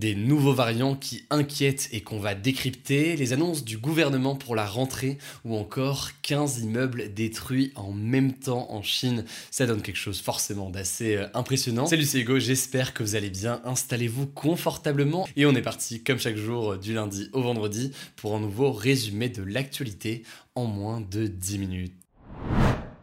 Des nouveaux variants qui inquiètent et qu'on va décrypter, les annonces du gouvernement pour la rentrée ou encore 15 immeubles détruits en même temps en Chine, ça donne quelque chose forcément d'assez euh, impressionnant. Salut c'est Hugo, j'espère que vous allez bien, installez-vous confortablement. Et on est parti comme chaque jour du lundi au vendredi pour un nouveau résumé de l'actualité en moins de 10 minutes.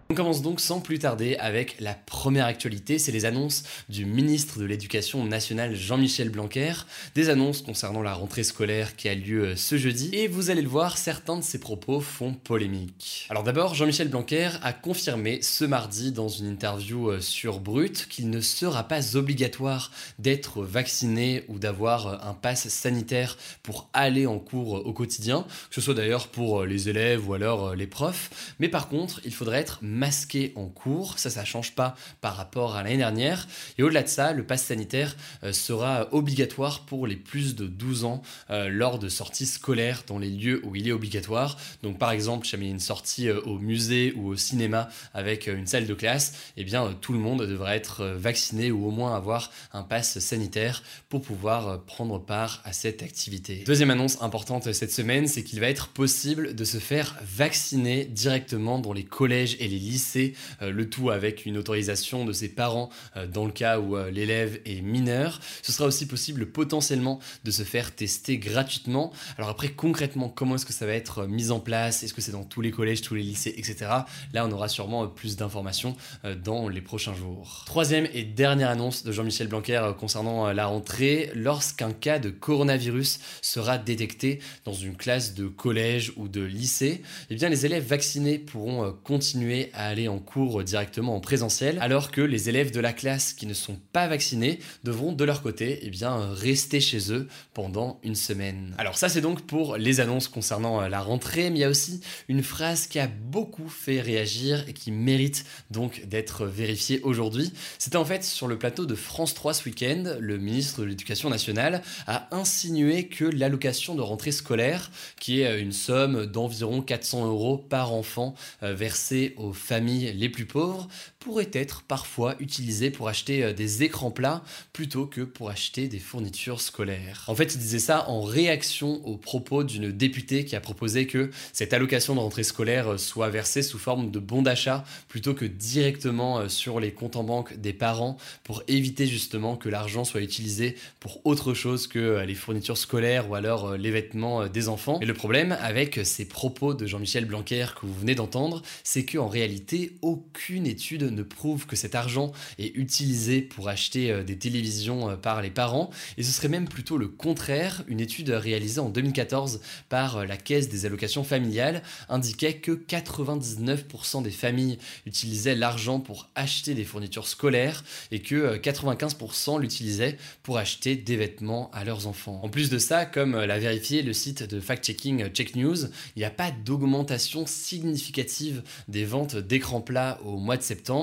On commence donc sans plus tarder avec la première actualité, c'est les annonces du ministre de l'Éducation nationale Jean-Michel Blanquer, des annonces concernant la rentrée scolaire qui a lieu euh, ce jeudi, et vous allez le voir, certains de ses propos font polémique. Alors d'abord, Jean-Michel Blanquer a confirmé ce mardi dans une interview euh, sur Brut qu'il ne sera pas obligatoire d'être vacciné ou d'avoir euh, un pass sanitaire pour aller en cours au quotidien, que ce soit d'ailleurs pour les élèves ou alors les profs, mais par contre, il faudrait être masqué en cours. Ça, ça change pas par rapport à l'année dernière. Et au-delà de ça, le pass sanitaire euh, sera obligatoire pour les plus de 12 ans euh, lors de sorties scolaires dans les lieux où il est obligatoire. Donc, par exemple, si jamais une sortie euh, au musée ou au cinéma avec une salle de classe, eh bien, tout le monde devrait être vacciné ou au moins avoir un pass sanitaire pour pouvoir prendre part à cette activité. Deuxième annonce importante cette semaine, c'est qu'il va être possible de se faire vacciner directement dans les collèges et les lycée, euh, le tout avec une autorisation de ses parents euh, dans le cas où euh, l'élève est mineur. Ce sera aussi possible potentiellement de se faire tester gratuitement. Alors après concrètement comment est-ce que ça va être mis en place? Est-ce que c'est dans tous les collèges, tous les lycées, etc. Là on aura sûrement plus d'informations dans les prochains jours. Troisième et dernière annonce de Jean-Michel Blanquer concernant la rentrée, lorsqu'un cas de coronavirus sera détecté dans une classe de collège ou de lycée, eh bien les élèves vaccinés pourront continuer à aller en cours directement en présentiel, alors que les élèves de la classe qui ne sont pas vaccinés devront de leur côté eh bien, rester chez eux pendant une semaine. Alors ça c'est donc pour les annonces concernant euh, la rentrée, mais il y a aussi une phrase qui a beaucoup fait réagir et qui mérite donc d'être vérifiée aujourd'hui. C'était en fait sur le plateau de France 3 ce week-end, le ministre de l'Éducation nationale a insinué que l'allocation de rentrée scolaire, qui est une somme d'environ 400 euros par enfant euh, versée aux familles les plus pauvres pourrait être parfois utilisé pour acheter euh, des écrans plats plutôt que pour acheter des fournitures scolaires. En fait, il disait ça en réaction aux propos d'une députée qui a proposé que cette allocation de rentrée scolaire euh, soit versée sous forme de bon d'achat plutôt que directement euh, sur les comptes en banque des parents pour éviter justement que l'argent soit utilisé pour autre chose que les fournitures scolaires ou alors les vêtements des enfants. Et le problème avec ces propos de Jean-Michel Blanquer que vous venez d'entendre, c'est qu'en réalité, aucune étude ne prouve que cet argent est utilisé pour acheter euh, des télévisions euh, par les parents, et ce serait même plutôt le contraire. Une étude réalisée en 2014 par euh, la Caisse des allocations familiales indiquait que 99% des familles utilisaient l'argent pour acheter des fournitures scolaires et que 95% l'utilisaient pour acheter des vêtements à leurs enfants. En plus de ça, comme l'a vérifié le site de fact-checking Check News, il n'y a pas d'augmentation significative des ventes d'écrans plats au mois de septembre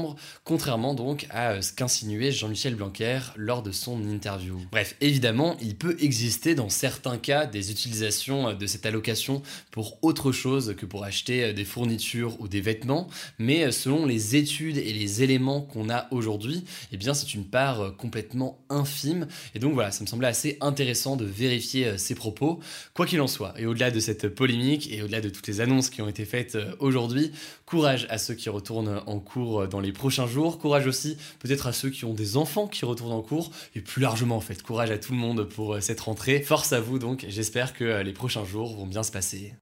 contrairement donc à euh, ce qu'insinuait Jean-Michel Blanquer lors de son interview. Bref, évidemment, il peut exister dans certains cas des utilisations euh, de cette allocation pour autre chose que pour acheter euh, des fournitures ou des vêtements, mais selon les études et les éléments qu'on a aujourd'hui, eh bien c'est une part complètement infime. Et donc voilà, ça me semblait assez intéressant de vérifier ces propos. Quoi qu'il en soit, et au-delà de cette polémique et au-delà de toutes les annonces qui ont été faites aujourd'hui, courage à ceux qui retournent en cours dans les prochains jours. Courage aussi peut-être à ceux qui ont des enfants qui retournent en cours. Et plus largement en fait, courage à tout le monde pour euh, cette rentrée. Force à vous donc, j'espère que euh, les prochains jours vont bien se passer.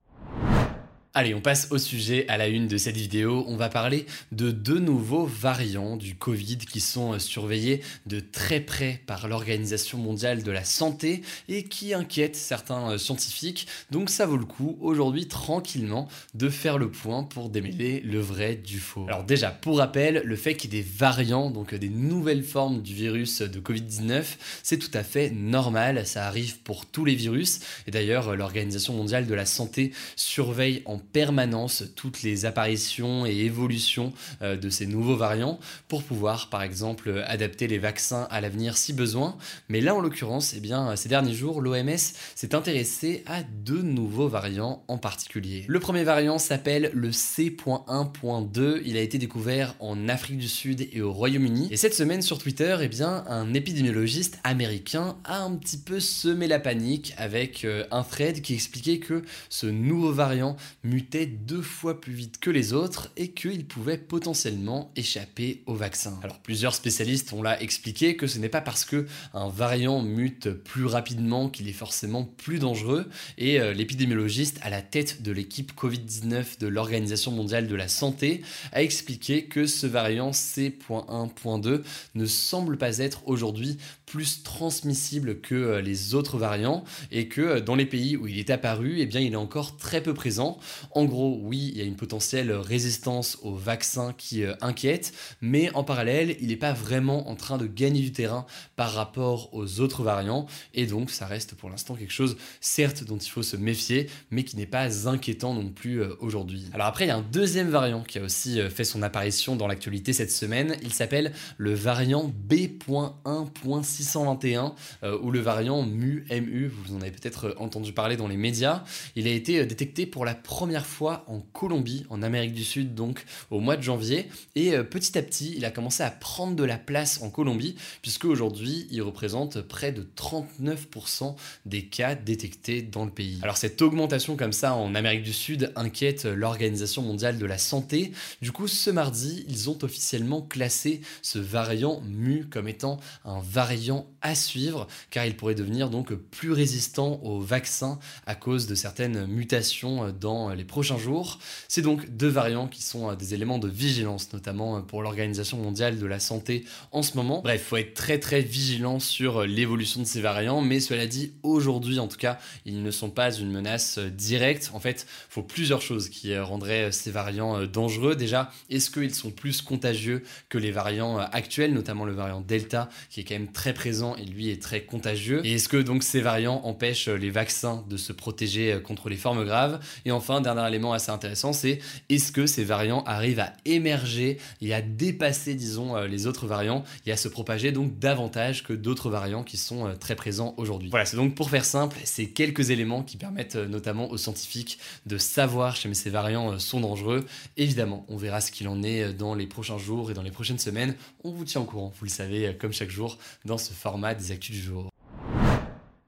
Allez, on passe au sujet à la une de cette vidéo. On va parler de deux nouveaux variants du Covid qui sont surveillés de très près par l'Organisation mondiale de la santé et qui inquiètent certains scientifiques. Donc ça vaut le coup aujourd'hui tranquillement de faire le point pour démêler le vrai du faux. Alors déjà, pour rappel, le fait qu'il y ait des variants, donc des nouvelles formes du virus de Covid-19, c'est tout à fait normal. Ça arrive pour tous les virus. Et d'ailleurs, l'Organisation mondiale de la santé surveille en permanence toutes les apparitions et évolutions euh, de ces nouveaux variants pour pouvoir par exemple adapter les vaccins à l'avenir si besoin. Mais là en l'occurrence, eh bien, ces derniers jours, l'OMS s'est intéressé à deux nouveaux variants en particulier. Le premier variant s'appelle le C.1.2. Il a été découvert en Afrique du Sud et au Royaume-Uni. Et cette semaine sur Twitter, eh bien, un épidémiologiste américain a un petit peu semé la panique avec euh, un thread qui expliquait que ce nouveau variant mutait deux fois plus vite que les autres et qu'il pouvait potentiellement échapper au vaccin. Alors plusieurs spécialistes ont là expliqué que ce n'est pas parce que un variant mute plus rapidement qu'il est forcément plus dangereux et euh, l'épidémiologiste à la tête de l'équipe Covid-19 de l'Organisation mondiale de la santé a expliqué que ce variant C.1.2 ne semble pas être aujourd'hui plus transmissible que euh, les autres variants et que euh, dans les pays où il est apparu, eh bien il est encore très peu présent. En gros, oui, il y a une potentielle résistance au vaccin qui euh, inquiète, mais en parallèle, il n'est pas vraiment en train de gagner du terrain par rapport aux autres variants, et donc ça reste pour l'instant quelque chose, certes, dont il faut se méfier, mais qui n'est pas inquiétant non plus euh, aujourd'hui. Alors après, il y a un deuxième variant qui a aussi euh, fait son apparition dans l'actualité cette semaine, il s'appelle le variant B.1.621, ou le variant MU, vous en avez peut-être entendu parler dans les médias. Il a été détecté pour la première fois en Colombie, en Amérique du Sud, donc au mois de janvier. Et euh, petit à petit, il a commencé à prendre de la place en Colombie, puisque aujourd'hui, il représente près de 39% des cas détectés dans le pays. Alors cette augmentation comme ça en Amérique du Sud inquiète l'Organisation mondiale de la santé. Du coup, ce mardi, ils ont officiellement classé ce variant mu comme étant un variant à suivre, car il pourrait devenir donc plus résistant aux vaccins à cause de certaines mutations dans les prochains jours. C'est donc deux variants qui sont euh, des éléments de vigilance, notamment euh, pour l'Organisation mondiale de la santé en ce moment. Bref, il faut être très très vigilant sur euh, l'évolution de ces variants, mais cela dit, aujourd'hui en tout cas, ils ne sont pas une menace directe. En fait, faut plusieurs choses qui rendraient ces variants dangereux. Déjà, est-ce qu'ils sont plus contagieux que les variants actuels, notamment le variant Delta, qui est quand même très présent et lui est très contagieux? Et est-ce que donc ces variants empêchent les vaccins de se protéger contre les formes graves? Et enfin, dernier élément assez intéressant, c'est est-ce que ces variants arrivent à émerger et à dépasser, disons, euh, les autres variants et à se propager donc davantage que d'autres variants qui sont euh, très présents aujourd'hui? Voilà, c'est donc pour faire simple, c'est quelques éléments qui permettent euh, notamment aux scientifiques de savoir si ces variants sont dangereux. Évidemment, on verra ce qu'il en est dans les prochains jours et dans les prochaines semaines. On vous tient au courant, vous le savez, comme chaque jour, dans ce format des actus du jour.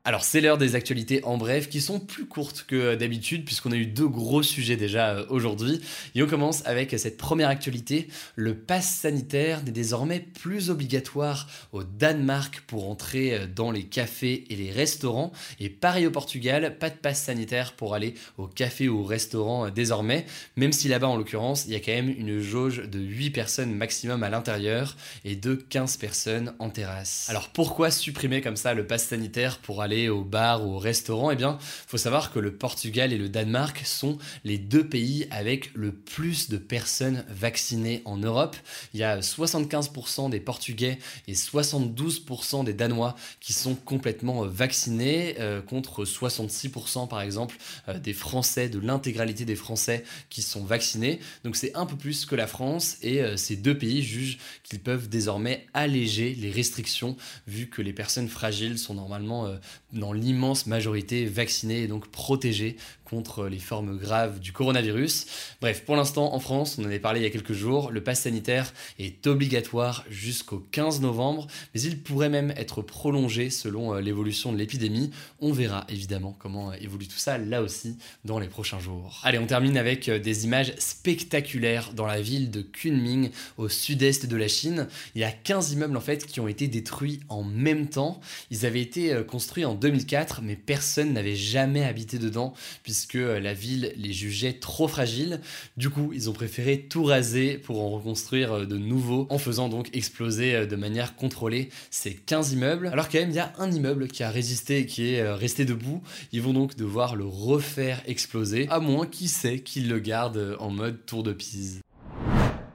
Alors c'est l'heure des actualités en bref qui sont plus courtes que d'habitude puisqu'on a eu deux gros sujets déjà euh, aujourd'hui. Et on commence avec cette première actualité. Le pass sanitaire n'est désormais plus obligatoire au Danemark pour entrer euh, dans les cafés et les restaurants. Et pareil au Portugal, pas de pass sanitaire pour aller au café ou au restaurant euh, désormais. Même si là-bas en l'occurrence, il y a quand même une jauge de 8 personnes maximum à l'intérieur et de 15 personnes en terrasse. Alors pourquoi supprimer comme ça le pass sanitaire pour aller au bar ou au restaurant, eh bien, faut savoir que le Portugal et le Danemark sont les deux pays avec le plus de personnes vaccinées en Europe. Il y a 75% des Portugais et 72% des Danois qui sont complètement vaccinés, euh, contre 66% par exemple euh, des Français, de l'intégralité des Français qui sont vaccinés. Donc c'est un peu plus que la France et euh, ces deux pays jugent qu'ils peuvent désormais alléger les restrictions vu que les personnes fragiles sont normalement dans l'immense majorité vaccinés et donc protégés contre les formes graves du coronavirus. Bref, pour l'instant, en France, on en avait parlé il y a quelques jours, le pass sanitaire est obligatoire jusqu'au 15 novembre, mais il pourrait même être prolongé selon euh, l'évolution de l'épidémie. On verra évidemment comment euh, évolue tout ça là aussi dans les prochains jours. Allez, on termine avec euh, des images spectaculaires dans la ville de Kunming, au sud-est de la Chine. Il y a 15 immeubles en fait qui ont été détruits en même temps. Ils avaient été construits en 2004, mais personne n'avait jamais habité dedans puisque la ville les jugeait trop fragiles. Du coup, ils ont préféré tout raser pour en reconstruire de nouveaux en faisant donc exploser de manière contrôlée ces 15 immeubles. Alors quand même, il y a un immeuble qui a résisté et qui est resté debout. Ils vont donc devoir le refaire exploser, à moins, qui sait, qu'ils le gardent en mode tour de Pise.